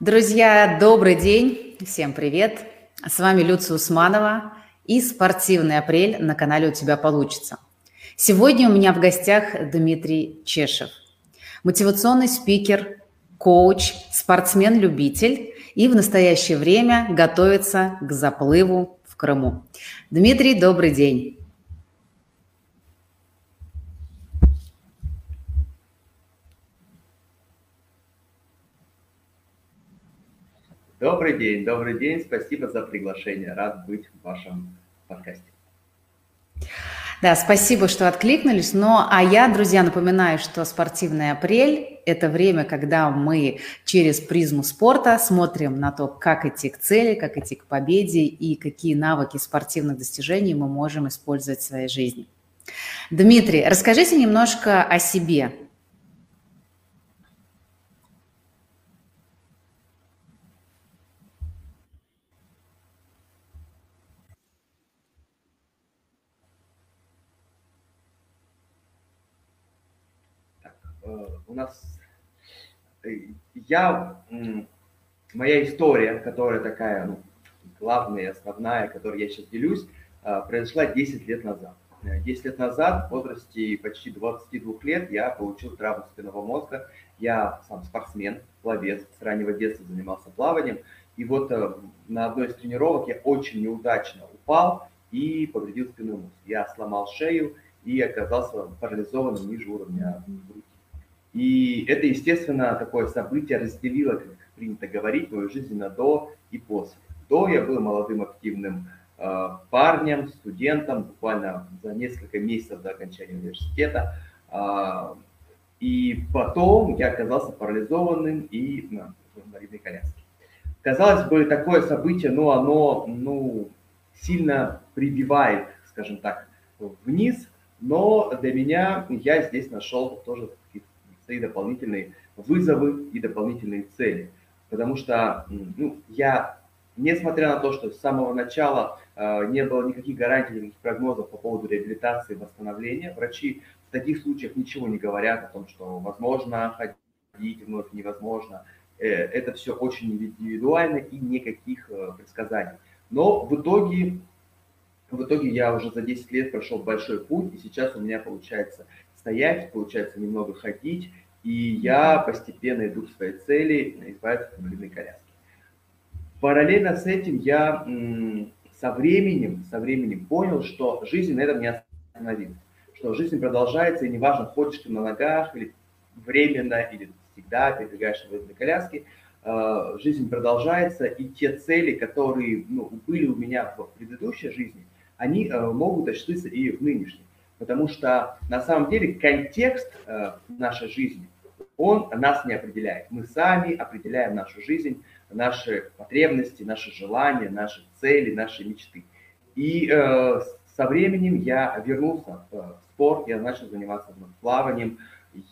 Друзья, добрый день, всем привет. С вами Люция Усманова и «Спортивный апрель» на канале «У тебя получится». Сегодня у меня в гостях Дмитрий Чешев, мотивационный спикер, коуч, спортсмен-любитель и в настоящее время готовится к заплыву в Крыму. Дмитрий, добрый день. Добрый день, добрый день. Спасибо за приглашение. Рад быть в вашем подкасте. Да, спасибо, что откликнулись. Но, а я, друзья, напоминаю, что спортивный апрель – это время, когда мы через призму спорта смотрим на то, как идти к цели, как идти к победе и какие навыки спортивных достижений мы можем использовать в своей жизни. Дмитрий, расскажите немножко о себе. у нас э, я, моя история, которая такая ну, главная, основная, которой я сейчас делюсь, э, произошла 10 лет назад. 10 лет назад, в возрасте почти 22 лет, я получил травму спинного мозга. Я сам спортсмен, пловец, с раннего детства занимался плаванием. И вот э, на одной из тренировок я очень неудачно упал и повредил спинной мозг. Я сломал шею и оказался парализованным ниже уровня. И это, естественно, такое событие разделило, как принято говорить, мою жизнь на до и после. До я был молодым активным э, парнем, студентом, буквально за несколько месяцев до окончания университета. Э, и потом я оказался парализованным и на инвалидной коляске. Казалось бы, такое событие, ну, оно, ну, сильно прибивает, скажем так, вниз, но для меня я здесь нашел тоже свои дополнительные вызовы и дополнительные цели. Потому что ну, я, несмотря на то, что с самого начала э, не было никаких гарантий, никаких прогнозов по поводу реабилитации и восстановления, врачи в таких случаях ничего не говорят о том, что возможно ходить вновь невозможно. Э, это все очень индивидуально и никаких э, предсказаний. Но в итоге в итоге я уже за 10 лет прошел большой путь, и сейчас у меня получается стоять, получается немного ходить, и я постепенно иду к своей цели избавиться от инвалидной коляски. Параллельно с этим я со временем, со временем понял, что жизнь на этом не остановилась, что жизнь продолжается, и неважно, ходишь ты на ногах, или временно, или всегда передвигаешь в инвалидной коляске, э, жизнь продолжается, и те цели, которые ну, были у меня в предыдущей жизни, они э, могут осуществиться и в нынешней. Потому что на самом деле контекст э, нашей жизни, он нас не определяет. Мы сами определяем нашу жизнь, наши потребности, наши желания, наши цели, наши мечты. И э, со временем я вернулся в спорт, я начал заниматься плаванием,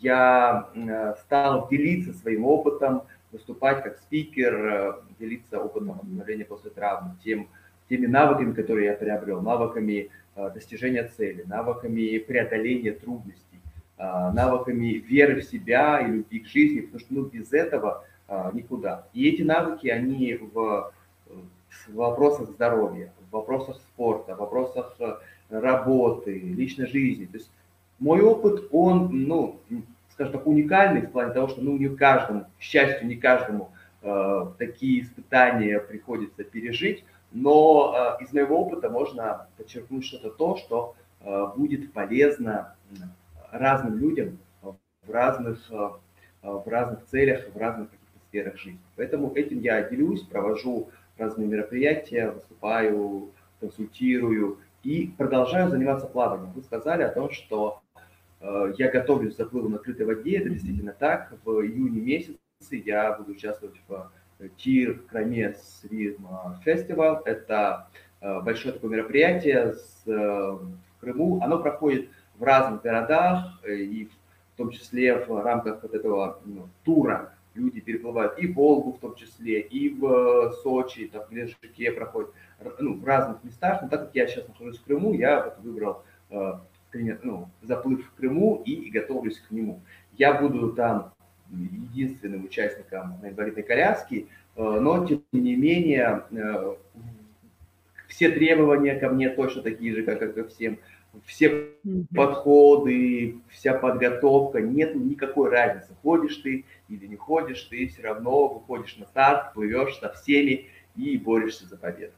я э, стал делиться своим опытом, выступать как спикер, э, делиться опытом восстановления после травмы, тем, теми навыками, которые я приобрел, навыками достижения цели, навыками преодоления трудностей, э, навыками веры в себя и любви к жизни, потому что ну, без этого э, никуда. И эти навыки, они в, в вопросах здоровья, в вопросах спорта, в вопросах работы, личной жизни. То есть мой опыт, он, ну, скажем так, уникальный в плане того, что ну, не каждому, к счастью, не каждому э, такие испытания приходится пережить, но э, из моего опыта можно подчеркнуть что-то то, что э, будет полезно разным людям в разных, э, в разных целях, в разных каких-то сферах жизни. Поэтому этим я делюсь, провожу разные мероприятия, выступаю, консультирую и продолжаю заниматься плаванием. Вы сказали о том, что я готовлюсь к заплыву на открытой воде, это действительно так. В июне месяце я буду участвовать в Тир Крамес Ритм Фестиваль. Это э, большое такое мероприятие э, в Крыму. Оно проходит в разных городах, э, и в том числе в рамках вот этого ну, тура люди переплывают и Волгу в том числе, и в Сочи, там, в Лежаке проходят, ну, в разных местах. Но так как я сейчас нахожусь в Крыму, я вот выбрал ну, заплыв в Крыму и готовлюсь к нему. Я буду там единственным участником на инвалидной коляске, но тем не менее все требования ко мне точно такие же, как и ко всем все подходы, вся подготовка, нет никакой разницы, ходишь ты или не ходишь, ты все равно выходишь на старт, плывешь со всеми и борешься за победу.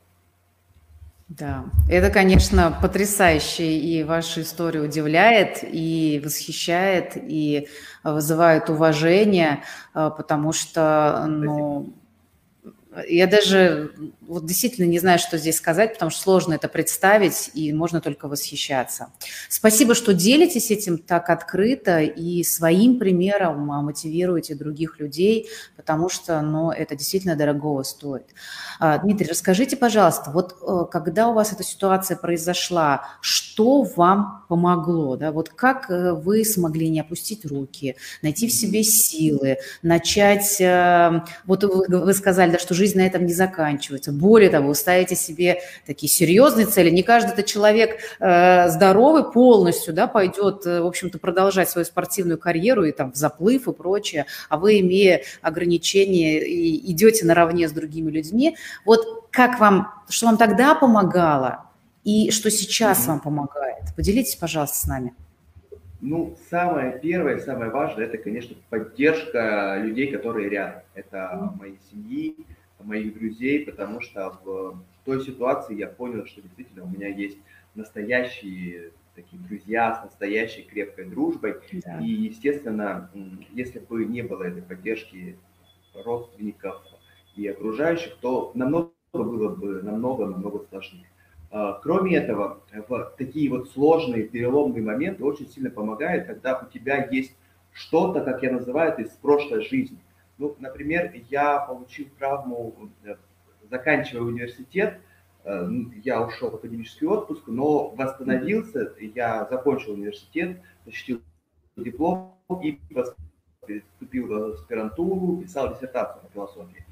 Да, это, конечно, потрясающе, и ваша история удивляет, и восхищает, и вызывает уважение, а, потому что, ну, я даже вот действительно не знаю, что здесь сказать, потому что сложно это представить, и можно только восхищаться. Спасибо, что делитесь этим так открыто и своим примером мотивируете других людей, потому что ну, это действительно дорогого стоит. А, Дмитрий, расскажите, пожалуйста, вот э, когда у вас эта ситуация произошла, что вам помогло? Да? Вот как э, вы смогли не опустить руки, найти в себе силы, начать... Э, вот вы сказали, да, что жизнь на этом не заканчивается более того, вы ставите себе такие серьезные цели. Не каждый это человек э, здоровый полностью, да, пойдет, э, в общем-то, продолжать свою спортивную карьеру и там в заплыв и прочее, а вы, имея ограничения, и идете наравне с другими людьми. Вот как вам, что вам тогда помогало и что сейчас mm-hmm. вам помогает? Поделитесь, пожалуйста, с нами. Ну, самое первое, самое важное, это, конечно, поддержка людей, которые рядом. Это моей семьи, моих друзей, потому что в той ситуации я понял, что действительно у меня есть настоящие такие друзья с настоящей крепкой дружбой. Да. И, естественно, если бы не было этой поддержки родственников и окружающих, то намного было бы намного-намного сложнее. А, кроме этого, в такие вот сложные переломные моменты очень сильно помогает, когда у тебя есть что-то, как я называю это, из прошлой жизни. Ну, например, я получил травму, э, заканчивая университет, э, я ушел в академический отпуск, но восстановился, я закончил университет, защитил диплом и поступил в аспирантуру, писал диссертацию по философии.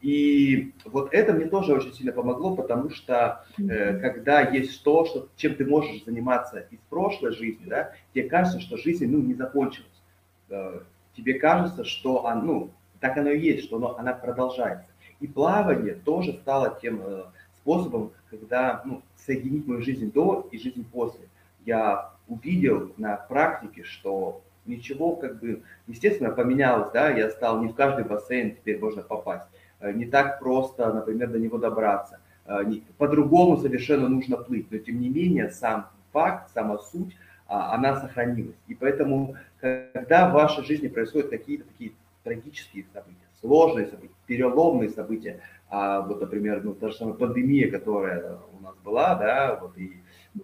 И вот это мне тоже очень сильно помогло, потому что э, когда есть то, что, чем ты можешь заниматься из прошлой жизни, да, тебе кажется, что жизнь ну, не закончилась. Э, тебе кажется, что оно, ну, так оно и есть, что оно, она продолжается. И плавание тоже стало тем э, способом, когда ну, соединить мою жизнь до и жизнь после. Я увидел на практике, что ничего как бы, естественно, поменялось, да, я стал не в каждый бассейн теперь можно попасть, э, не так просто, например, до него добраться, э, по-другому совершенно нужно плыть, но тем не менее сам факт, сама суть, она сохранилась. И поэтому, когда в вашей жизни происходят какие-то такие трагические события, сложные события, переломные события, а вот, например, ну, та же самая пандемия, которая у нас была, да, вот и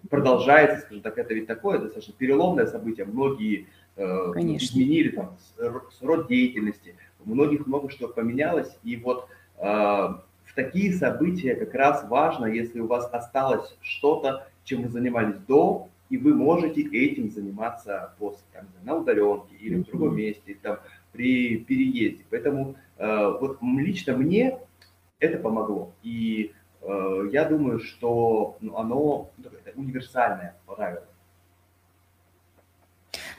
продолжается, скажем так, это ведь такое достаточно переломное событие, многие э, изменили там род деятельности, у многих много что поменялось, и вот э, в такие события как раз важно, если у вас осталось что-то, чем вы занимались до, и вы можете этим заниматься после, там, на удаленке или в другом месте, там, при переезде. Поэтому э, вот лично мне это помогло. И э, я думаю, что ну, оно ну, универсальное правило.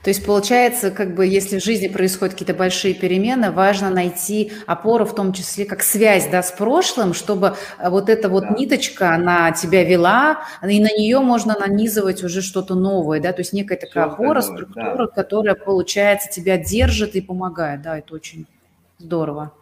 То есть получается, как бы, если в жизни происходят какие-то большие перемены, важно найти опору, в том числе как связь да, с прошлым, чтобы э, вот эта вот да. ниточка, она тебя вела, и на нее можно нанизывать уже что-то новое, да, то есть некая такая Все опора, остальное, структура, да. которая, получается, тебя держит и помогает, да, это очень здорово.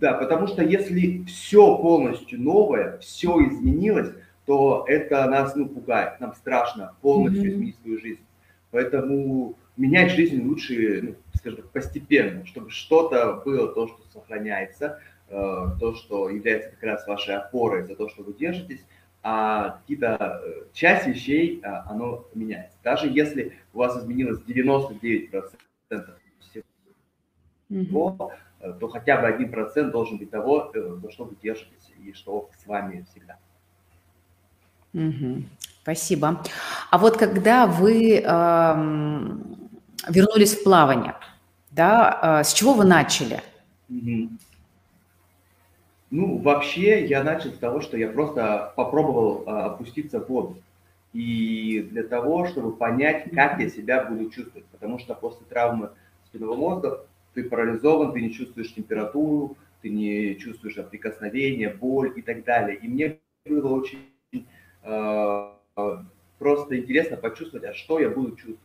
Да, потому что если все полностью новое, все изменилось, то это нас, ну, пугает, нам страшно полностью mm-hmm. изменить свою жизнь. Поэтому менять жизнь лучше, ну, скажем так, постепенно, чтобы что-то было то, что сохраняется, э, то, что является как раз вашей опорой за то, что вы держитесь, а какие-то э, часть вещей, а, оно меняется. Даже если у вас изменилось 99% всего, mm-hmm. то хотя бы 1% должен быть того, за что вы держитесь и что с вами всегда. Угу. Спасибо. А вот когда вы эм, вернулись в плавание, да, а, с чего вы начали? Ну, вообще я начал с того, что я просто попробовал а, опуститься в воду. И для того, чтобы понять, как я себя буду чувствовать. Потому что после травмы спинного мозга ты парализован, ты не чувствуешь температуру, ты не чувствуешь прикосновения, боль и так далее. И мне было очень э, просто интересно почувствовать, а что я буду чувствовать.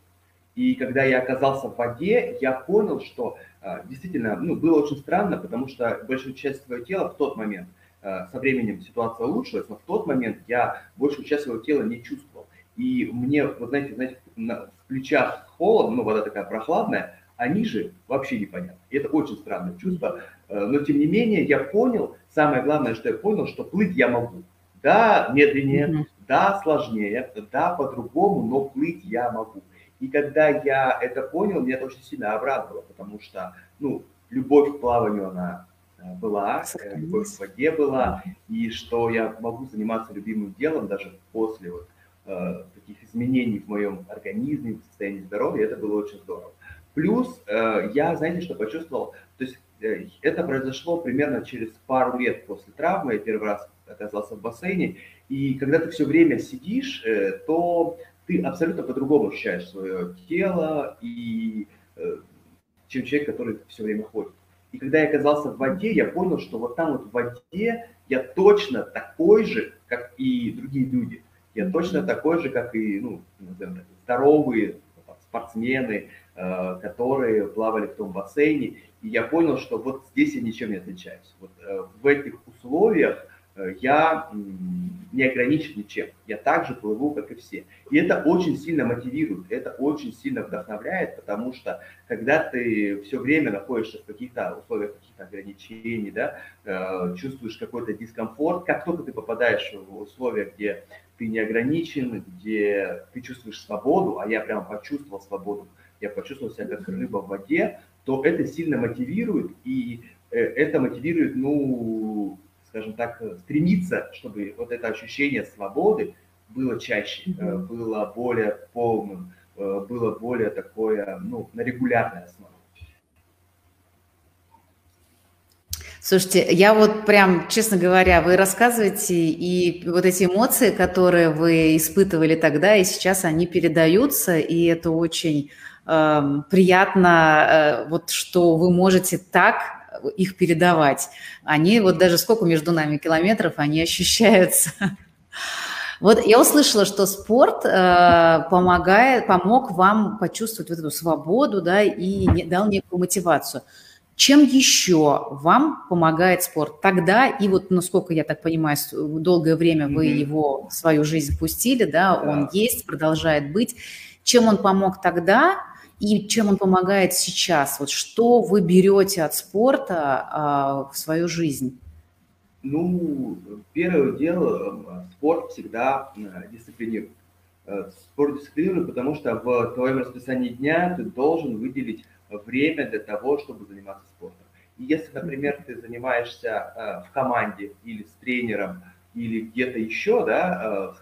И когда я оказался в воде, я понял, что э, действительно ну, было очень странно, потому что большую часть своего тела в тот момент, э, со временем ситуация улучшилась, но в тот момент я большую часть своего тела не чувствовал. И мне, вот знаете, знаете на, в плечах холодно, ну, вода такая прохладная, а ниже вообще непонятно. И это очень странное чувство. Но, тем не менее, я понял, самое главное, что я понял, что плыть я могу. Да, медленнее. Да, сложнее, да, по-другому, но плыть я могу. И когда я это понял, меня это очень сильно обрадовало, потому что, ну, любовь к плаванию, она э, была, э, любовь к воде была, и что я могу заниматься любимым делом даже после вот, э, таких изменений в моем организме, в состоянии здоровья, это было очень здорово. Плюс э, я, знаете, что почувствовал, то есть э, это произошло примерно через пару лет после травмы, я первый раз оказался в бассейне, и когда ты все время сидишь, э, то ты абсолютно по-другому ощущаешь свое тело, и чем человек, который все время ходит. И когда я оказался в воде, я понял, что вот там вот в воде я точно такой же, как и другие люди. Я точно такой же, как и ну, здоровые спортсмены, Э, которые плавали в том бассейне, и я понял, что вот здесь я ничем не отличаюсь. Вот э, в этих условиях э, я не ограничен ничем. Я также плыву, как и все. И это очень сильно мотивирует, это очень сильно вдохновляет, потому что когда ты все время находишься в каких-то условиях каких-то ограничений, да, чувствуешь какой-то дискомфорт, как только ты попадаешь в условия, где ты не ограничен, где ты чувствуешь свободу, а я прям почувствовал свободу, я почувствовал себя как рыба в воде, то это сильно мотивирует, и э, это мотивирует, ну, скажем так, стремиться, чтобы вот это ощущение свободы было чаще, э, было более полным, э, было более такое, ну, на регулярной основе. Слушайте, я вот прям, честно говоря, вы рассказываете, и вот эти эмоции, которые вы испытывали тогда, и сейчас они передаются, и это очень Эм, приятно, э, вот, что вы можете так их передавать. Они вот даже сколько между нами километров, они ощущаются. Вот я услышала, что спорт э, помогает, помог вам почувствовать вот эту свободу, да, и не, дал некую мотивацию. Чем еще вам помогает спорт тогда? И вот, насколько я так понимаю, долгое время вы mm-hmm. его в свою жизнь пустили, да, yeah. он есть, продолжает быть. Чем он помог тогда? И чем он помогает сейчас? Вот что вы берете от спорта а, в свою жизнь? Ну, первое дело, спорт всегда э, дисциплинирует. Э, спорт дисциплинирует, потому что в твоем расписании дня ты должен выделить время для того, чтобы заниматься спортом. И если, например, ты занимаешься э, в команде или с тренером, или где-то еще, да,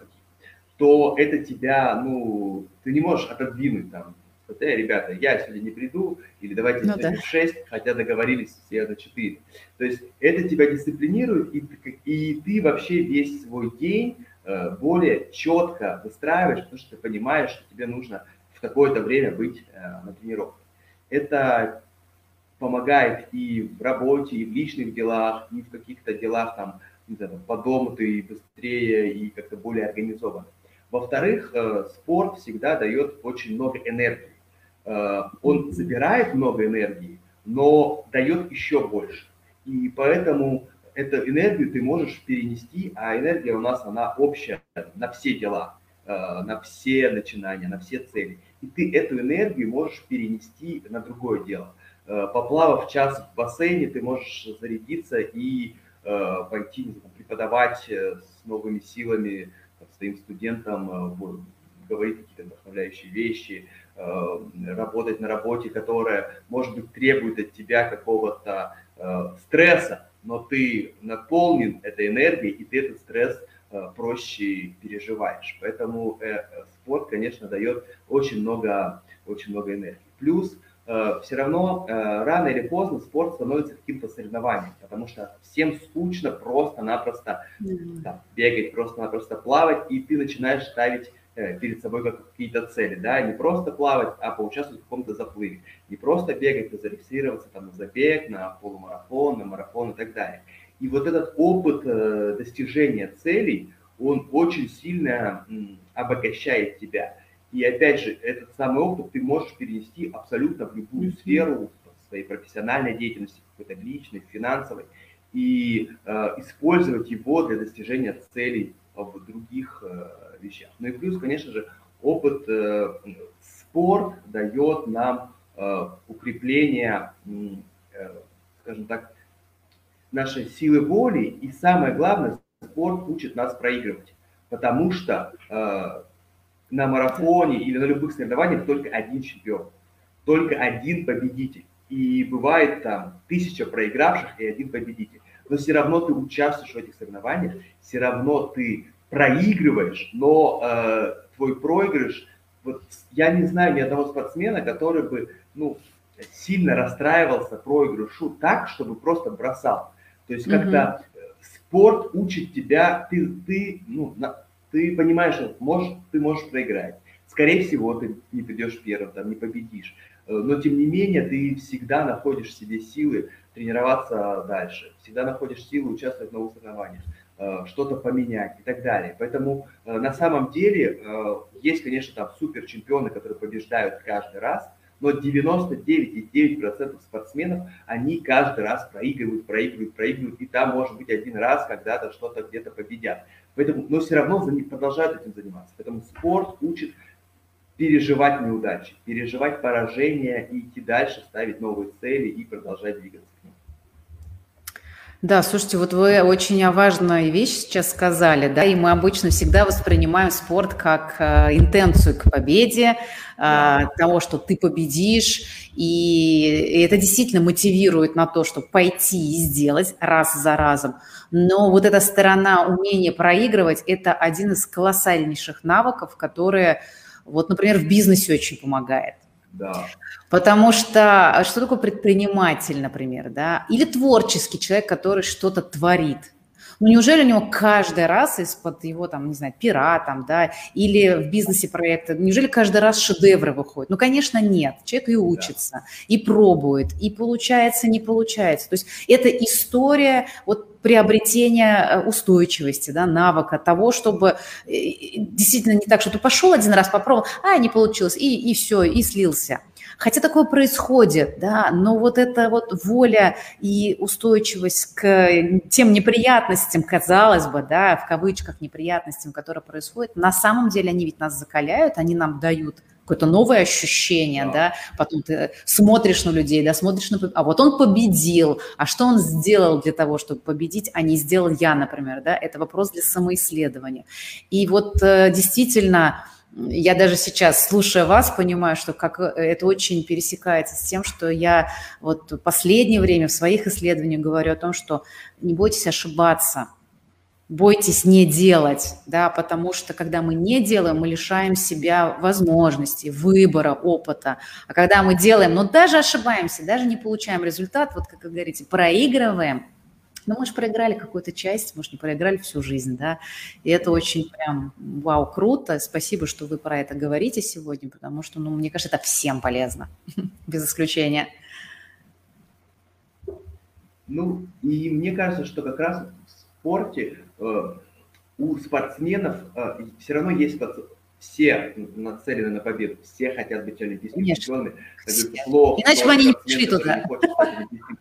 то это тебя, ну, ты не можешь отодвинуть там вот, э, ребята, я сегодня не приду, или давайте ну, да. в 6, хотя договорились все на 4. То есть это тебя дисциплинирует, и, и ты вообще весь свой день э, более четко выстраиваешь, потому что ты понимаешь, что тебе нужно в какое-то время быть э, на тренировке. Это помогает и в работе, и в личных делах, и в каких-то делах там, не знаю, по дому ты быстрее и как-то более организован. Во-вторых, э, спорт всегда дает очень много энергии. Э, он забирает много энергии, но дает еще больше. И поэтому эту энергию ты можешь перенести, а энергия у нас, она общая на все дела, э, на все начинания, на все цели. И ты эту энергию можешь перенести на другое дело. Э, поплавав час в бассейне, ты можешь зарядиться и пойти преподавать с новыми силами своим студентам, говорить какие-то вдохновляющие вещи, работать на работе, которая, может быть, требует от тебя какого-то э, стресса, но ты наполнен этой энергией, и ты этот стресс э, проще переживаешь. Поэтому спорт, конечно, дает очень много, очень много энергии. Плюс все равно рано или поздно спорт становится каким-то соревнованием, потому что всем скучно просто-напросто mm-hmm. бегать, просто-напросто плавать, и ты начинаешь ставить э, перед собой какие-то цели, да, не просто плавать, а поучаствовать в каком-то заплыве, не просто бегать, а зарегистрироваться там на забег, на полумарафон, на марафон и так далее. И вот этот опыт э, достижения целей, он очень сильно обогащает тебя. И опять же, этот самый опыт ты можешь перенести абсолютно в любую сферу своей профессиональной деятельности, какой-то личной, финансовой, и э, использовать его для достижения целей в других э, вещах. Ну и плюс, конечно же, опыт э, спорт дает нам э, укрепление, скажем так, нашей силы воли, и самое главное, спорт учит нас проигрывать, потому что на марафоне или на любых соревнованиях только один чемпион, только один победитель. И бывает там тысяча проигравших и один победитель. Но все равно ты участвуешь в этих соревнованиях, все равно ты проигрываешь, но э, твой проигрыш, вот я не знаю ни одного спортсмена, который бы ну, сильно расстраивался проигрышу так, чтобы просто бросал. То есть как-то mm-hmm. спорт учит тебя, ты, ты, ну, на, ты понимаешь, что можешь, ты можешь проиграть. Скорее всего, ты не придешь первым, там, не победишь. Э, но, тем не менее, ты всегда находишь в себе силы тренироваться дальше, всегда находишь силы участвовать в новых соревнованиях, э, что-то поменять и так далее. Поэтому э, на самом деле есть, конечно, там супер чемпионы, которые побеждают каждый раз, но 99,9% спортсменов, они каждый раз проигрывают, проигрывают, проигрывают, и там может быть один раз когда-то что-то где-то победят. Поэтому, но все равно продолжают этим заниматься. Поэтому спорт учит переживать неудачи, переживать поражения и идти дальше, ставить новые цели и продолжать двигаться. Да, слушайте, вот вы очень важную вещь сейчас сказали, да, и мы обычно всегда воспринимаем спорт как э, интенцию к победе, э, того, что ты победишь, и это действительно мотивирует на то, чтобы пойти и сделать раз за разом. Но вот эта сторона умения проигрывать – это один из колоссальнейших навыков, которые, вот, например, в бизнесе очень помогает. Да. Потому что а что такое предприниматель, например, да? Или творческий человек, который что-то творит. Ну, неужели у него каждый раз из-под его, там, не знаю, пера, там, да, или в бизнесе проекта, неужели каждый раз шедевры выходят? Ну, конечно, нет. Человек и учится, да. и пробует, и получается, не получается. То есть это история вот приобретения э, устойчивости, да, навыка того, чтобы э, действительно не так, что ты пошел один раз, попробовал, а, не получилось, и, и все, и слился. Хотя такое происходит, да, но вот эта вот воля и устойчивость к тем неприятностям, казалось бы, да, в кавычках неприятностям, которые происходят, на самом деле они ведь нас закаляют, они нам дают какое-то новое ощущение, да. да, потом ты смотришь на людей, да, смотришь на, а вот он победил, а что он сделал для того, чтобы победить, а не сделал я, например, да, это вопрос для самоисследования. И вот э, действительно, я даже сейчас, слушая вас, понимаю, что как э, это очень пересекается с тем, что я вот в последнее время в своих исследованиях говорю о том, что не бойтесь ошибаться, бойтесь не делать, да, потому что когда мы не делаем, мы лишаем себя возможностей, выбора, опыта. А когда мы делаем, но даже ошибаемся, даже не получаем результат, вот как вы говорите, проигрываем, ну, мы же проиграли какую-то часть, может, не проиграли всю жизнь, да, и это очень прям, вау, круто, спасибо, что вы про это говорите сегодня, потому что, ну, мне кажется, это всем полезно, без исключения. Ну, и мне кажется, что как раз спорте э, у спортсменов э, все равно есть все нацелены на победу, все хотят быть олимпийскими чемпионами. Иначе бы они не пришли туда.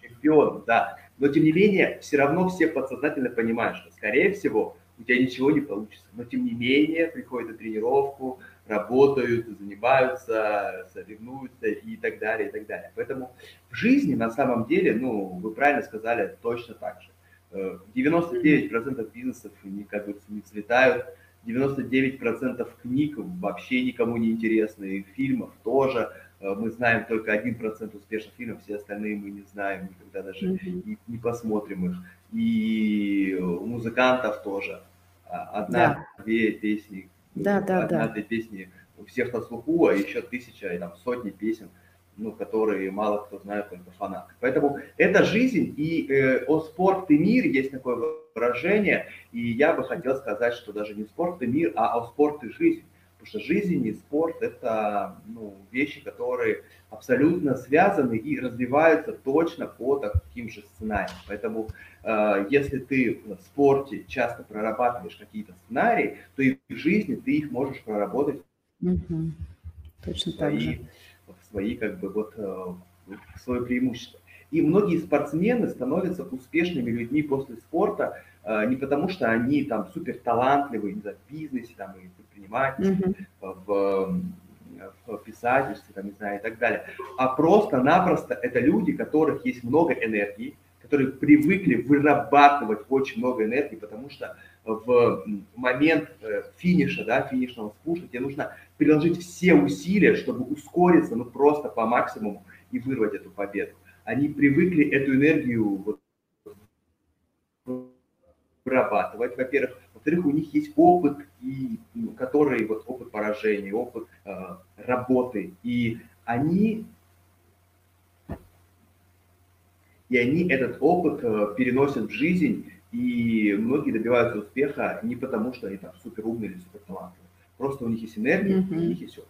Чемпион, да. Но тем не менее, все равно все подсознательно понимают, что, скорее всего, у тебя ничего не получится. Но тем не менее, приходят на тренировку, работают, занимаются, соревнуются и так далее, и так далее. Поэтому в жизни на самом деле, ну, вы правильно сказали, точно так же. 99% э, бизнесов не, как бы, не взлетают, 99% книг вообще никому не интересны, фильмов тоже – Э, мы знаем только 1% успешных фильмов, все остальные мы не знаем, никогда даже mm-hmm. не, не посмотрим их. И у музыкантов тоже. Одна-две да. песни, да, да, одна-две да. песни у всех на слуху, а еще тысяча, и там сотни песен, ну, которые мало кто знает, только фанаты. Поэтому это жизнь, и э, о спорт и мир есть такое выражение, и я бы хотел сказать, что даже не спорт и мир, а о спорт и жизнь Потому что жизнь и спорт – это ну, вещи, которые абсолютно связаны и развиваются точно по таким же сценариям. Поэтому э, если ты в спорте часто прорабатываешь какие-то сценарии, то и в жизни ты их можешь проработать угу. Точно так же. Свои как бы вот э, свое преимущество. И многие спортсмены становятся успешными людьми после спорта э, не потому, что они там супер талантливые, не знаю, в бизнесе там и предпринимательстве, mm-hmm. в, в писательстве, там, не знаю, и так далее. А просто-напросто это люди, у которых есть много энергии, которые привыкли вырабатывать очень много энергии, потому что в момент э, финиша, да, финишного спуша, тебе нужно приложить все усилия, чтобы ускориться, ну, просто по максимуму и вырвать эту победу. Они привыкли эту энергию вырабатывать, во-первых. Во-вторых, у них есть опыт, и, ну, который вот опыт поражения, опыт э, работы. И они, и они этот опыт э, переносят в жизнь, и многие добиваются успеха не потому, что они там супер умные или супер талантливые. Просто у них есть энергия, mm-hmm. у них есть опыт.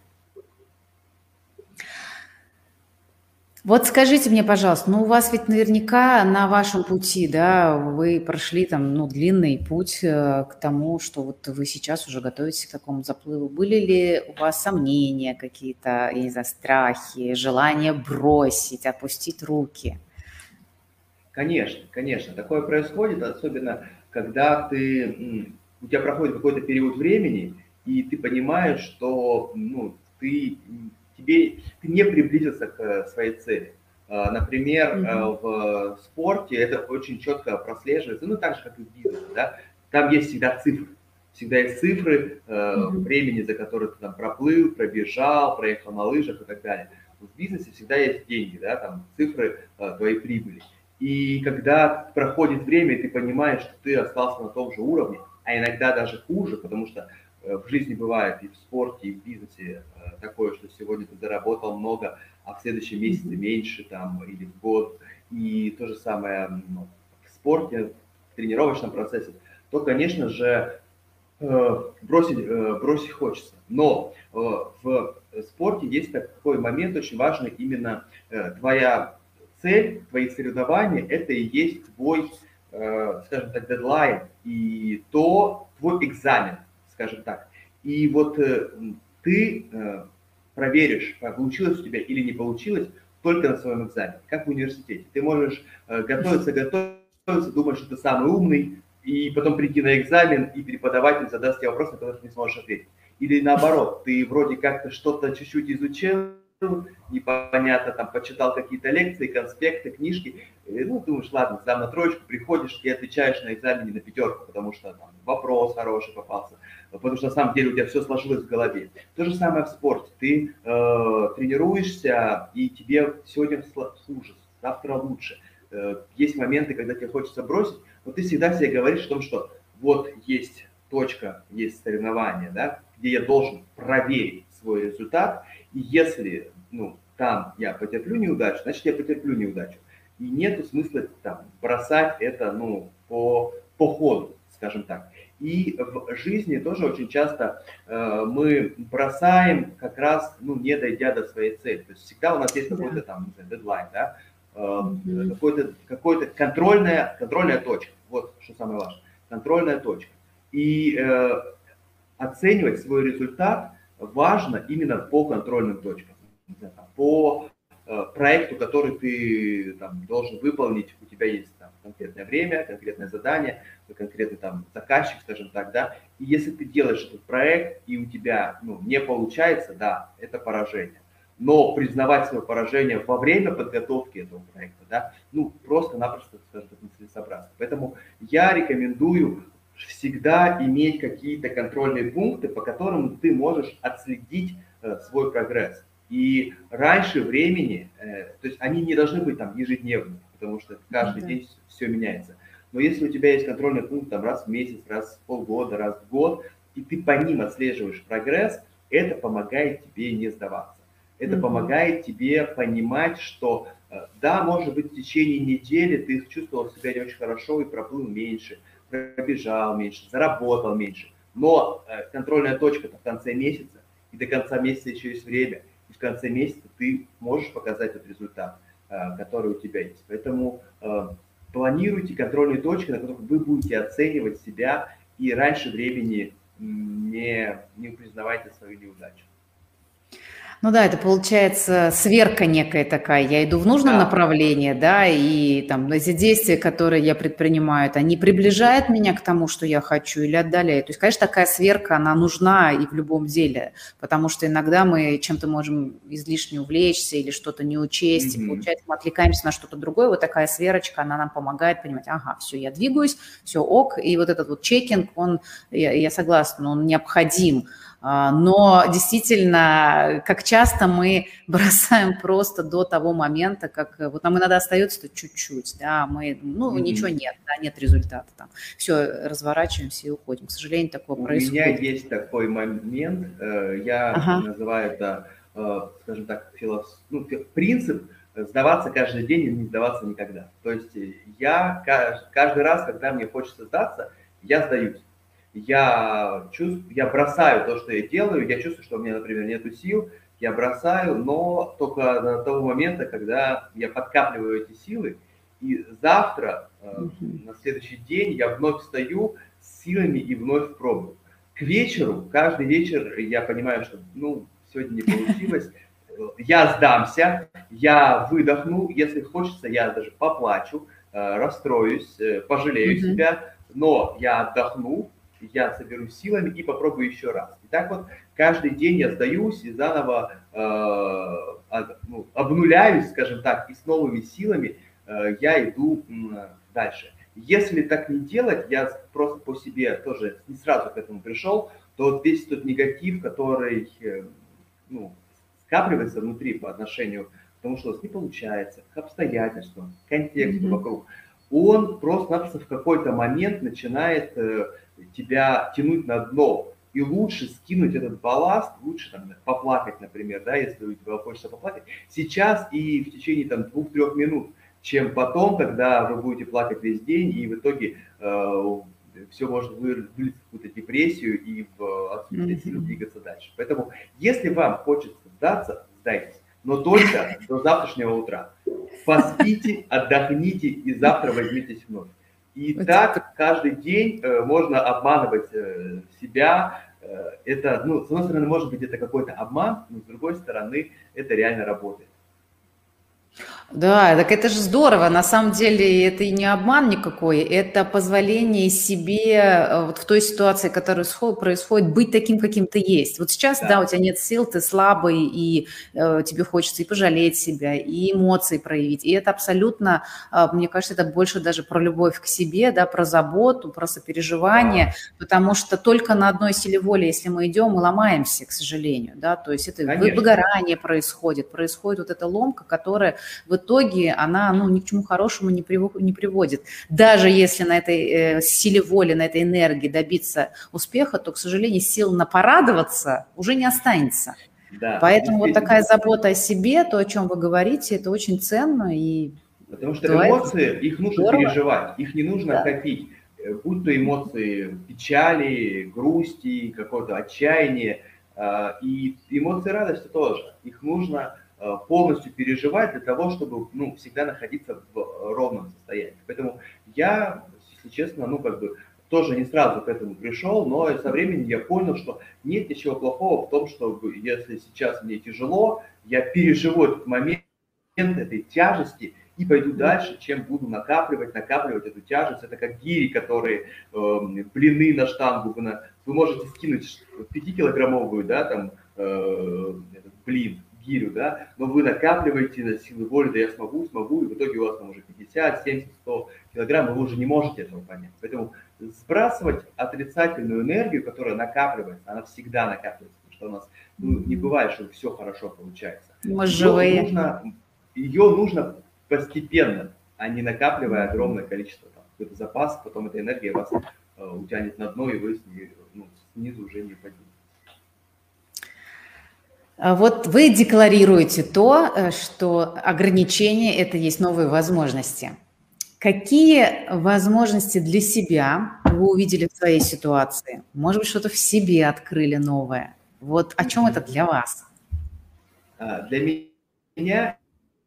Вот скажите мне, пожалуйста, ну у вас ведь наверняка на вашем пути, да, вы прошли там, ну, длинный путь э, к тому, что вот вы сейчас уже готовитесь к такому заплыву. Были ли у вас сомнения какие-то, я не знаю, страхи, желание бросить, опустить руки? Конечно, конечно, такое происходит, особенно когда ты, у тебя проходит какой-то период времени, и ты понимаешь, что ну, ты тебе, ты не приблизился к э, своей цели. А, например, mm-hmm. в спорте это очень четко прослеживается, ну так же, как и в бизнесе, да, там есть всегда цифры, всегда есть цифры mm-hmm. времени, за которое ты там проплыл, пробежал, проехал на лыжах и так далее. В бизнесе всегда есть деньги, да, там цифры твоей прибыли. И когда проходит время, и ты понимаешь, что ты остался на том же уровне, а иногда даже хуже, потому что Э, в жизни бывает и в спорте, и в бизнесе э, такое, что сегодня ты заработал много, а в следующем месяце меньше там или в год. И то же самое ну, в спорте, в тренировочном процессе, то, конечно же, э, бросить, бросить хочется. Но в спорте есть такой момент очень важный, именно твоя цель, твои соревнования, это и есть твой, скажем так, дедлайн и то твой экзамен скажем так. И вот э, ты э, проверишь, получилось у тебя или не получилось, только на своем экзамене, как в университете. Ты можешь э, готовиться, готовиться, думать, что ты самый умный, и потом прийти на экзамен, и преподаватель задаст тебе вопрос, на который ты не сможешь ответить. Или наоборот, ты вроде как-то что-то чуть-чуть изучил, непонятно, там, почитал какие-то лекции, конспекты, книжки, и, ну, думаешь, ладно, сдам на троечку, приходишь и отвечаешь на экзамене на пятерку, потому что там вопрос хороший попался, потому что на самом деле у тебя все сложилось в голове. То же самое в спорте. Ты э, тренируешься, и тебе сегодня хуже, завтра лучше. Э, есть моменты, когда тебе хочется бросить, но ты всегда себе говоришь о том, что вот есть точка, есть соревнование, да, где я должен проверить свой результат, и если ну, там я потерплю неудачу, значит, я потерплю неудачу. И нет смысла там бросать это, ну, по, по ходу, скажем так. И в жизни тоже очень часто э, мы бросаем как раз, ну, не дойдя до своей цели. То есть всегда у нас есть какой-то там, знаю, дедлайн, да, э, mm-hmm. какой-то, какой-то контрольная, контрольная точка. Вот что самое важное. Контрольная точка. И э, оценивать свой результат важно именно по контрольным точкам, по э, проекту, который ты там, должен выполнить, у тебя есть там, конкретное время, конкретное задание, конкретный там заказчик, скажем так, да, и если ты делаешь этот проект, и у тебя ну, не получается, да, это поражение. Но признавать свое поражение во время подготовки этого проекта, да, ну, просто-напросто, скажем так, нецелесообразно. Поэтому я рекомендую всегда иметь какие-то контрольные пункты, по которым ты можешь отследить э, свой прогресс. И раньше времени, э, то есть они не должны быть там ежедневными, потому что каждый да. день все меняется. Но если у тебя есть контрольный пункт там раз в месяц, раз в полгода, раз в год, и ты по ним отслеживаешь прогресс, это помогает тебе не сдаваться. Это mm-hmm. помогает тебе понимать, что э, да, может быть, в течение недели ты чувствовал себя не очень хорошо и проплыл меньше – пробежал меньше, заработал меньше. Но э, контрольная точка в конце месяца, и до конца месяца еще есть время, и в конце месяца ты можешь показать тот результат, который у тебя есть. Поэтому планируйте контрольные точки, на которых вы будете оценивать себя, и раньше времени не, не признавайте свою неудачу. Ну да, это получается сверка некая такая. Я иду в нужном да. направлении, да, и там эти действия, которые я предпринимаю, они приближают меня к тому, что я хочу, или отдаляют. То есть, конечно, такая сверка, она нужна и в любом деле, потому что иногда мы чем-то можем излишне увлечься или что-то не учесть, mm-hmm. и получается, мы отвлекаемся на что-то другое. Вот такая сверочка, она нам помогает понимать, ага, все, я двигаюсь, все ок, и вот этот вот чекинг, он, я, я согласна, он необходим. А, но действительно, как часто мы бросаем просто до того момента, как вот нам иногда остается чуть-чуть, да, мы, ну, mm-hmm. ничего нет, да, нет результата там. Все, разворачиваемся и уходим. К сожалению, такое У происходит. У меня есть такой момент, э, я ага. называю это, э, скажем так, филос... ну, принцип сдаваться каждый день и не сдаваться никогда. То есть я каждый раз, когда мне хочется сдаться, я сдаюсь я чувствую, я бросаю то, что я делаю, я чувствую, что у меня, например, нету сил, я бросаю, но только до того момента, когда я подкапливаю эти силы, и завтра, mm-hmm. на следующий день, я вновь встаю с силами и вновь пробую. К вечеру, каждый вечер я понимаю, что, ну, сегодня не получилось, я сдамся, я выдохну, если хочется, я даже поплачу, э, расстроюсь, э, пожалею mm-hmm. себя, но я отдохну, я соберусь силами и попробую еще раз. И так вот каждый день я сдаюсь и заново э, ну, обнуляюсь, скажем так, и с новыми силами э, я иду э, дальше. Если так не делать, я просто по себе тоже не сразу к этому пришел, то вот весь тот негатив, который э, ну, скапливается внутри по отношению к тому, что у вас не получается, к обстоятельствам, к контексту mm-hmm. вокруг, он просто-напросто в какой-то момент начинает э, тебя тянуть на дно. И лучше скинуть этот балласт, лучше там поплакать, например, да, если у тебя хочется поплакать, сейчас и в течение там двух-трех минут, чем потом, когда вы будете плакать весь день, и в итоге э, все может вылиться в какую-то депрессию и в отсутствие сил двигаться дальше. Поэтому, если вам хочется сдаться, сдайтесь, но только до завтрашнего утра. Поспите, отдохните и завтра возьмитесь вновь. И это... так каждый день э, можно обманывать э, себя. Э, это, ну, с одной стороны, может быть, это какой-то обман, но с другой стороны, это реально работает. Да, так это же здорово. На самом деле это и не обман никакой, это позволение себе э, вот в той ситуации, которая происходит, быть таким, каким ты есть. Вот сейчас, да, да у тебя нет сил, ты слабый, и э, тебе хочется и пожалеть себя, и эмоции проявить. И это абсолютно, э, мне кажется, это больше даже про любовь к себе, да, про заботу, про сопереживание, да. потому что только на одной силе воли, если мы идем, мы ломаемся, к сожалению, да, то есть это Конечно. выгорание происходит, происходит вот эта ломка, которая в итоге она ну, ни к чему хорошему не, не приводит. Даже если на этой э, силе воли, на этой энергии добиться успеха, то, к сожалению, сил на порадоваться уже не останется. Да, Поэтому вот такая забота о себе, то, о чем вы говорите, это очень ценно. И Потому что эмоции, их нужно здорово. переживать, их не нужно да. копить. Э, будь то эмоции печали, грусти, какого-то отчаяния, а, и эмоции радости тоже. Их нужно Э, полностью переживать для того, чтобы ну, всегда находиться в ровном состоянии. Поэтому я, если честно, ну как бы тоже не сразу к этому пришел, но со временем я понял, что нет ничего плохого в том, что если сейчас мне тяжело, я переживу этот момент этой тяжести и пойду дальше, чем буду накапливать, накапливать эту тяжесть. Это как гири, которые э, блины на штангу. Вы, вы можете скинуть 5-килограммовую, да, там, э, блин, гирю, да, но вы накапливаете на силы воли, да я смогу, смогу, и в итоге у вас там уже 50, 70, 100 килограмм, и вы уже не можете этого понять. Поэтому сбрасывать отрицательную энергию, которая накапливается, она всегда накапливается, потому что у нас ну, не бывает, что все хорошо получается. Мы живые. Нужно, ее нужно постепенно, а не накапливая огромное количество там, какой-то запас, потом эта энергия вас э, утянет на дно, и вы ну, снизу уже не упадете. А вот вы декларируете то, э, что ограничения – это есть новые возможности. Какие возможности для себя вы увидели в своей ситуации? Может быть, что-то в себе открыли новое? Вот о чем это для вас? А, для меня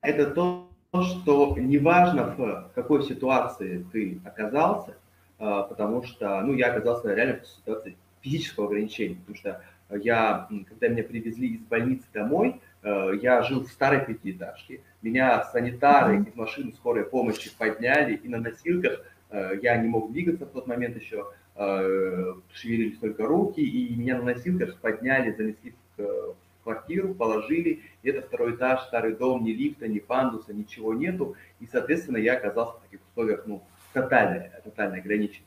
это то, что неважно в какой ситуации ты оказался, а, потому что, ну, я оказался реально в ситуации физического ограничения, потому что я, когда меня привезли из больницы домой, э, я жил в старой пятиэтажке, меня санитары из машины скорой помощи подняли, и на носилках э, я не мог двигаться в тот момент еще, э, шевелились только руки, и меня на носилках подняли, занесли в квартиру, положили, и это второй этаж, старый дом, ни лифта, ни пандуса, ничего нету, и, соответственно, я оказался в таких условиях, ну, тотальной, тотальной ограниченности.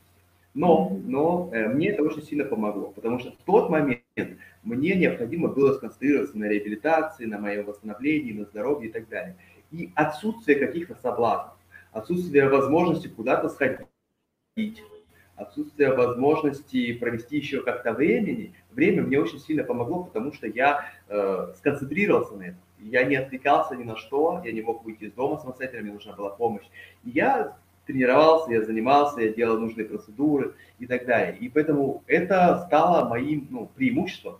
Но, но мне это очень сильно помогло, потому что в тот момент мне необходимо было сконцентрироваться на реабилитации, на моем восстановлении, на здоровье и так далее. И отсутствие каких-то соблазнов, отсутствие возможности куда-то сходить, отсутствие возможности провести еще как-то времени, время мне очень сильно помогло, потому что я э, сконцентрировался на этом. Я не отвлекался ни на что, я не мог выйти из дома самостоятельно, мне нужна была помощь. И я тренировался, я занимался, я делал нужные процедуры и так далее. И поэтому это стало моим ну, преимуществом,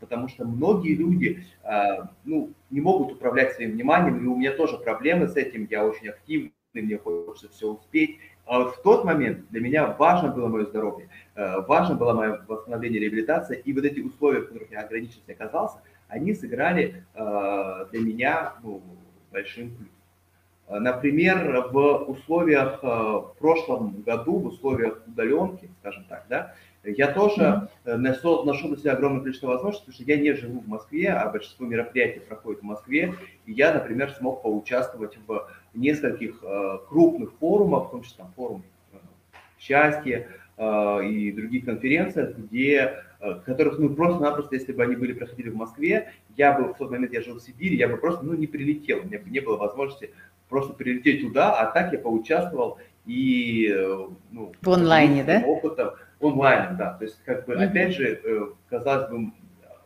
потому что многие люди а, ну, не могут управлять своим вниманием, и у меня тоже проблемы с этим, я очень активный, мне хочется все успеть. А в тот момент для меня важно было мое здоровье, а, важно было мое восстановление, реабилитация, и вот эти условия, в которых я ограниченно оказался, они сыграли для меня ну, большим плюсом. Э, например, в условиях, э, в прошлом году, в условиях удаленки, скажем так, да, я тоже нашел, нашел для себя огромное количество возможностей, потому что я не живу в Москве, а большинство мероприятий проходит в Москве, и я, например, смог поучаствовать в нескольких крупных форумах, в том числе там, форум счастья и других конференциях, где которых, ну, просто-напросто, если бы они были, проходили в Москве, я бы, в тот момент я жил в Сибири, я бы просто, ну, не прилетел, у меня бы не было возможности просто прилететь туда, а так я поучаствовал и э, ну, в онлайне, да? Опытом онлайн, да. То есть, как бы, mm-hmm. опять же, э, казалось бы,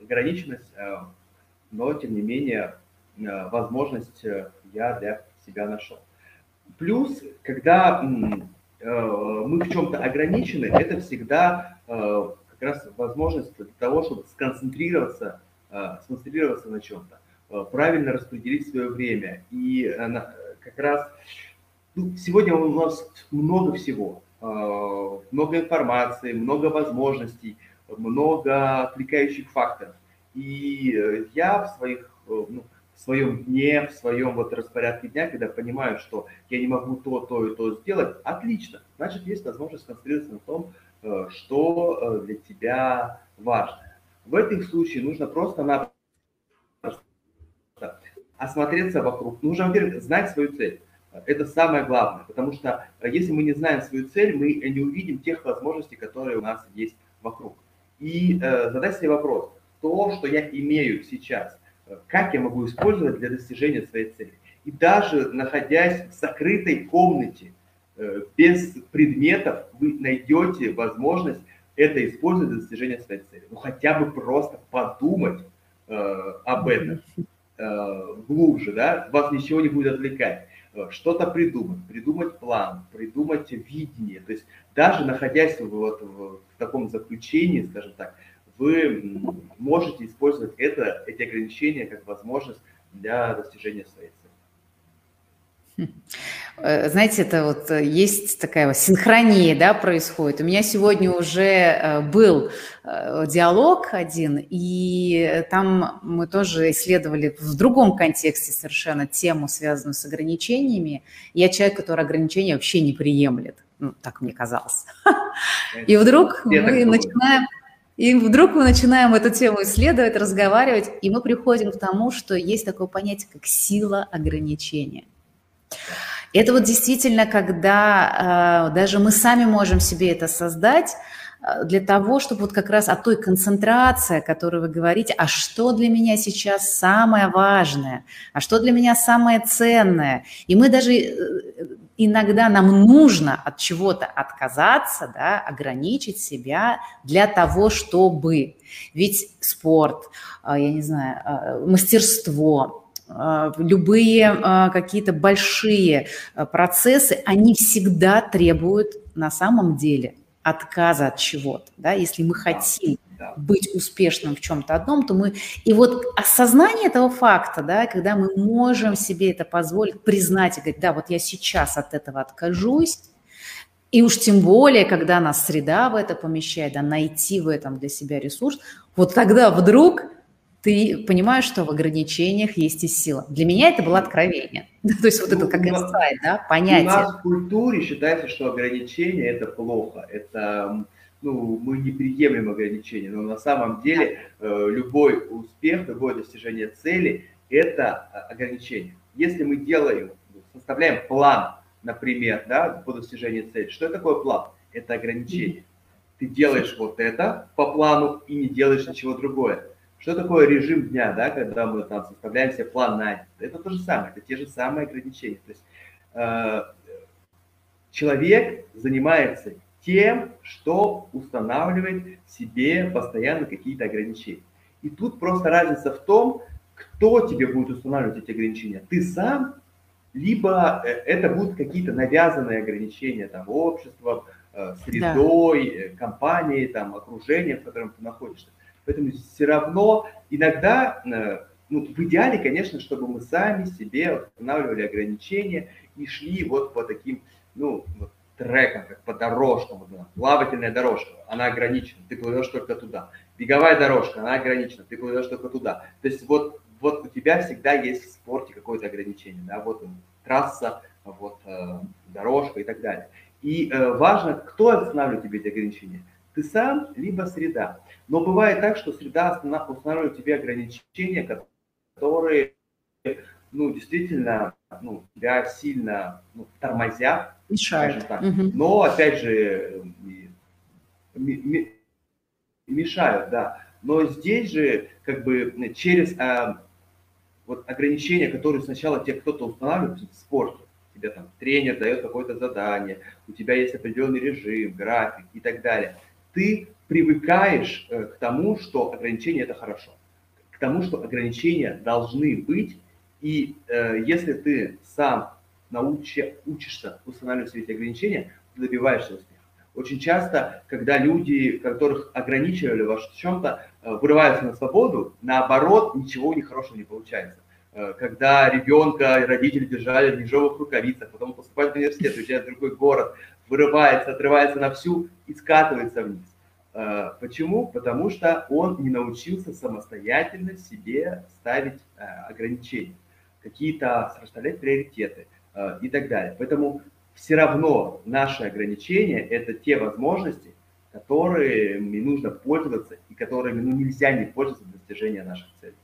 ограниченность, э, но тем не менее возможность я для себя нашел. Плюс, когда мы в чем-то ограничены, это всегда как раз возможность для того, чтобы сконцентрироваться, сконцентрироваться на чем-то, правильно распределить свое время и как раз ну, сегодня у нас много всего, а, много информации, много возможностей, много отвлекающих факторов. И э, я в своих э, ну, в своем дне, в своем вот распорядке дня, когда понимаю, что я не могу то, то и то сделать, отлично. Значит, есть возможность концентрироваться на том, э, что для тебя важно. В этом случае нужно просто осмотреться вокруг. Нужно, во-первых, знать свою цель. Это самое главное, потому что э, если мы не знаем свою цель, мы не увидим тех возможностей, которые у нас есть вокруг. И э, задать себе вопрос, то, что я имею сейчас, э, как я могу использовать для достижения своей цели. И даже находясь в закрытой комнате, э, без предметов, вы найдете возможность это использовать для достижения своей цели. Ну хотя бы просто подумать э, об этом. Э, глубже, да, вас ничего не будет отвлекать. Э, что-то придумать, придумать план, придумать видение. То есть даже находясь вот в, в таком заключении, скажем так, вы можете использовать это, эти ограничения как возможность для достижения своей цели. Э, знаете, это вот э, есть такая вот синхрония, да, происходит. У меня сегодня уже э, был диалог один, и там мы тоже исследовали в другом контексте совершенно тему, связанную с ограничениями. Я человек, который ограничения вообще не приемлет. Ну, так мне казалось. И вдруг мы начинаем... И вдруг мы начинаем эту тему исследовать, разговаривать, и мы приходим к тому, что есть такое понятие, как сила ограничения. Это вот действительно, когда э, даже мы сами можем себе это создать, э, для того, чтобы вот как раз о той концентрации, о которой вы говорите, а что для меня сейчас самое важное, а что для меня самое ценное. И мы даже э, иногда нам нужно от чего-то отказаться, да, ограничить себя для того, чтобы. Ведь спорт, я не знаю, мастерство, любые а, какие-то большие а, процессы, они всегда требуют на самом деле отказа от чего-то, да, если мы хотим быть успешным в чем-то одном, то мы... И вот осознание этого факта, да, когда мы можем себе это позволить, признать и говорить, да, вот я сейчас от этого откажусь, и уж тем более, когда нас среда в это помещает, да, найти в этом для себя ресурс, вот тогда вдруг ты понимаешь, что в ограничениях есть и сила. Для меня это было откровение. То есть вот ну, это как инсайт, да, понятие. У нас в культуре считается, что ограничения – это плохо, это ну, мы не приемлем ограничения, но на самом деле э, любой успех, любое достижение цели – это э, ограничение. Если мы делаем, составляем план, например, да, по достижению цели, что такое план? Это ограничение. Ты делаешь вот это по плану и не делаешь ничего другое. Что такое режим дня, да, когда мы там составляем себе план на день? Это то же самое, это те же самые ограничения. То есть э, человек занимается тем, что устанавливает себе постоянно какие-то ограничения. И тут просто разница в том, кто тебе будет устанавливать эти ограничения. Ты сам, либо э, это будут какие-то навязанные ограничения там, обществом, э, средой, да. Э, компанией, там, окружением, в котором ты находишься. Поэтому все равно иногда, ну, в идеале, конечно, чтобы мы сами себе устанавливали ограничения и шли вот по таким, ну, вот, треком, как по дорожкам. Плавательная дорожка, она ограничена, ты плывешь только туда. Беговая дорожка, она ограничена, ты плывешь только туда. То есть вот, вот у тебя всегда есть в спорте какое-то ограничение. Да? Вот трасса, вот э, дорожка и так далее. И э, важно, кто устанавливает тебе эти ограничения. Ты сам, либо среда. Но бывает так, что среда устанавливает тебе ограничения, которые ну, действительно ну, тебя сильно ну, тормозят, Мешают. Так. Угу. Но, опять же, мешают, да. Но здесь же, как бы, через а, вот ограничения, которые сначала тебе кто-то устанавливает в спорте, тебе там тренер дает какое-то задание, у тебя есть определенный режим, график и так далее, ты привыкаешь э, к тому, что ограничения это хорошо, к тому, что ограничения должны быть, и э, если ты сам научи, учишься устанавливать себе эти ограничения, ты добиваешься успеха. Очень часто, когда люди, которых ограничивали во чем-то, э, вырываются на свободу, наоборот, ничего у них хорошего не получается. Э, когда ребенка и родители держали в ежовых рукавицах, потом поступает в университет, уезжает в другой город, вырывается, отрывается на всю и скатывается вниз. Э, почему? Потому что он не научился самостоятельно себе ставить ограничения, какие-то расставлять приоритеты. Э, и так далее. Поэтому все равно наши ограничения – это те возможности, которыми нужно пользоваться и которыми ну, нельзя не пользоваться для достижения наших целей.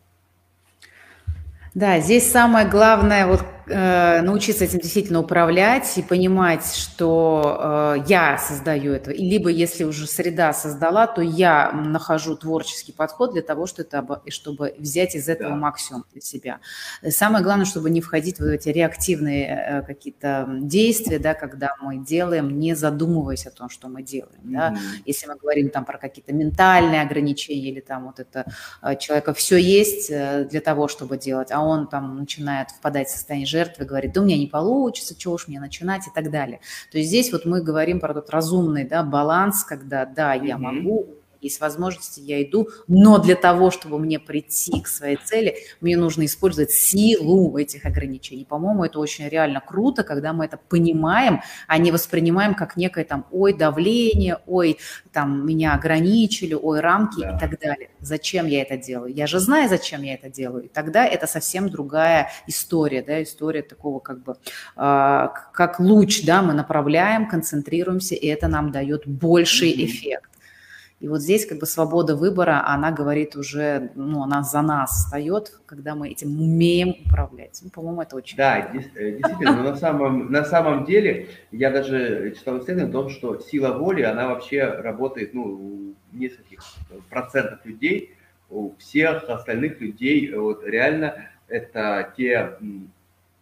Да, здесь самое главное вот э, научиться этим действительно управлять и понимать, что э, я создаю это. Либо если уже среда создала, то я нахожу творческий подход для того, чтобы, это, чтобы взять из этого да. максимум для себя. Самое главное, чтобы не входить в эти реактивные э, какие-то действия, да, когда мы делаем, не задумываясь о том, что мы делаем. Mm-hmm. Да. Если мы говорим там про какие-то ментальные ограничения или там вот это э, человека все есть э, для того, чтобы делать, а он там начинает впадать в состояние жертвы, говорит, да у меня не получится, чего уж мне начинать и так далее. То есть здесь вот мы говорим про тот разумный да, баланс, когда да, я mm-hmm. могу, есть возможности, я иду, но для того, чтобы мне прийти к своей цели, мне нужно использовать силу этих ограничений. По-моему, это очень реально круто, когда мы это понимаем, а не воспринимаем как некое там, ой, давление, ой, там, меня ограничили, ой, рамки да. и так далее. Зачем я это делаю? Я же знаю, зачем я это делаю. И тогда это совсем другая история, да, история такого как бы, э, как луч, да, мы направляем, концентрируемся, и это нам дает больший mm-hmm. эффект. И вот здесь как бы свобода выбора, она говорит уже, ну, она за нас встает, когда мы этим умеем управлять. Ну, по-моему, это очень Да, круто. Э, действительно, но на самом, на самом деле я даже читал исследование о том, что сила воли, она вообще работает, ну, у нескольких процентов людей, у всех остальных людей, вот реально это те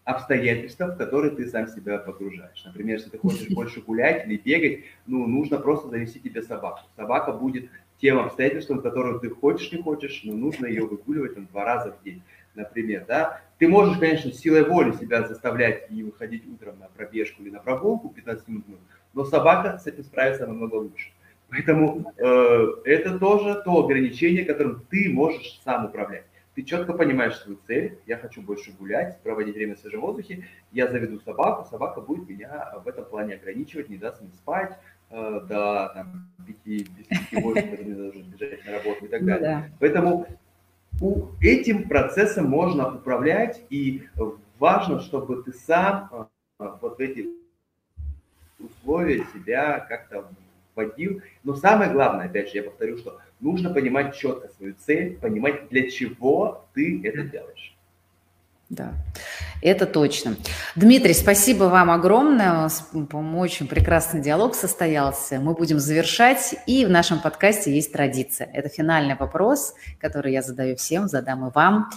обстоятельства, в которые ты сам себя погружаешь. Например, если ты хочешь больше гулять или бегать, ну, нужно просто завести тебе собаку. Собака будет тем обстоятельством, которым ты хочешь, не хочешь, но нужно ее выгуливать там, два раза в день, например, да. Ты можешь, конечно, силой воли себя заставлять и выходить утром на пробежку или на прогулку 15 минут, но собака с этим справится намного лучше. Поэтому э, это тоже то ограничение, которым ты можешь сам управлять. Ты четко понимаешь свою цель. Я хочу больше гулять, проводить время в свежем воздухе. Я заведу собаку, собака будет меня в этом плане ограничивать, не даст мне спать э, до там, 5, 5 8, когда мне должен бежать на работу и так ну далее. Да. Поэтому у, этим процессом можно управлять, и важно, чтобы ты сам э, вот эти условия себя как-то вводил. Но самое главное, опять же, я повторю, что нужно понимать четко свою цель, понимать, для чего ты это делаешь. Да, это точно. Дмитрий, спасибо вам огромное. По-моему, очень прекрасный диалог состоялся. Мы будем завершать, и в нашем подкасте есть традиция. Это финальный вопрос, который я задаю всем, задам и вам.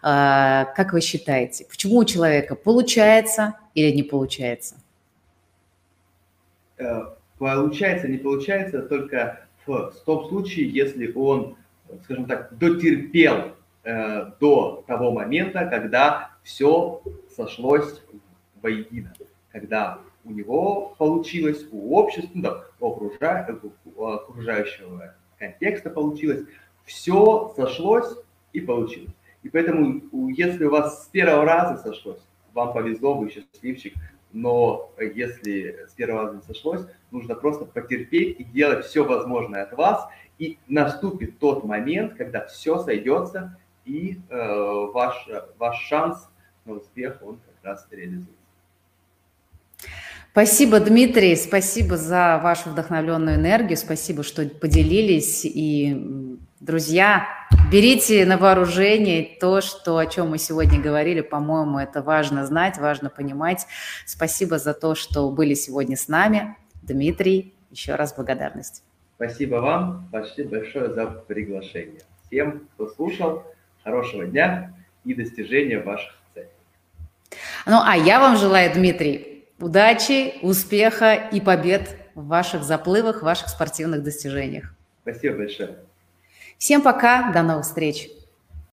А, как вы считаете, почему у человека получается или не получается? Э, получается, не получается только в том случае, если он, скажем так, дотерпел э, до того момента, когда все сошлось воедино, когда у него получилось, у общества, ну, да, у, окружа, у окружающего контекста получилось, все сошлось и получилось. И поэтому, если у вас с первого раза сошлось, вам повезло, вы счастливчик, но если с первого раза не сошлось, нужно просто потерпеть и делать все возможное от вас, и наступит тот момент, когда все сойдется, и э, ваш, ваш шанс на успех, он как раз реализуется. Спасибо, Дмитрий, спасибо за вашу вдохновленную энергию, спасибо, что поделились. И, друзья, берите на вооружение то, что, о чем мы сегодня говорили. По-моему, это важно знать, важно понимать. Спасибо за то, что были сегодня с нами. Дмитрий, еще раз благодарность. Спасибо вам почти большое за приглашение. Всем, кто слушал, хорошего дня и достижения ваших целей. Ну, а я вам желаю, Дмитрий, Удачи, успеха и побед в ваших заплывах, в ваших спортивных достижениях. Спасибо большое. Всем пока, до новых встреч.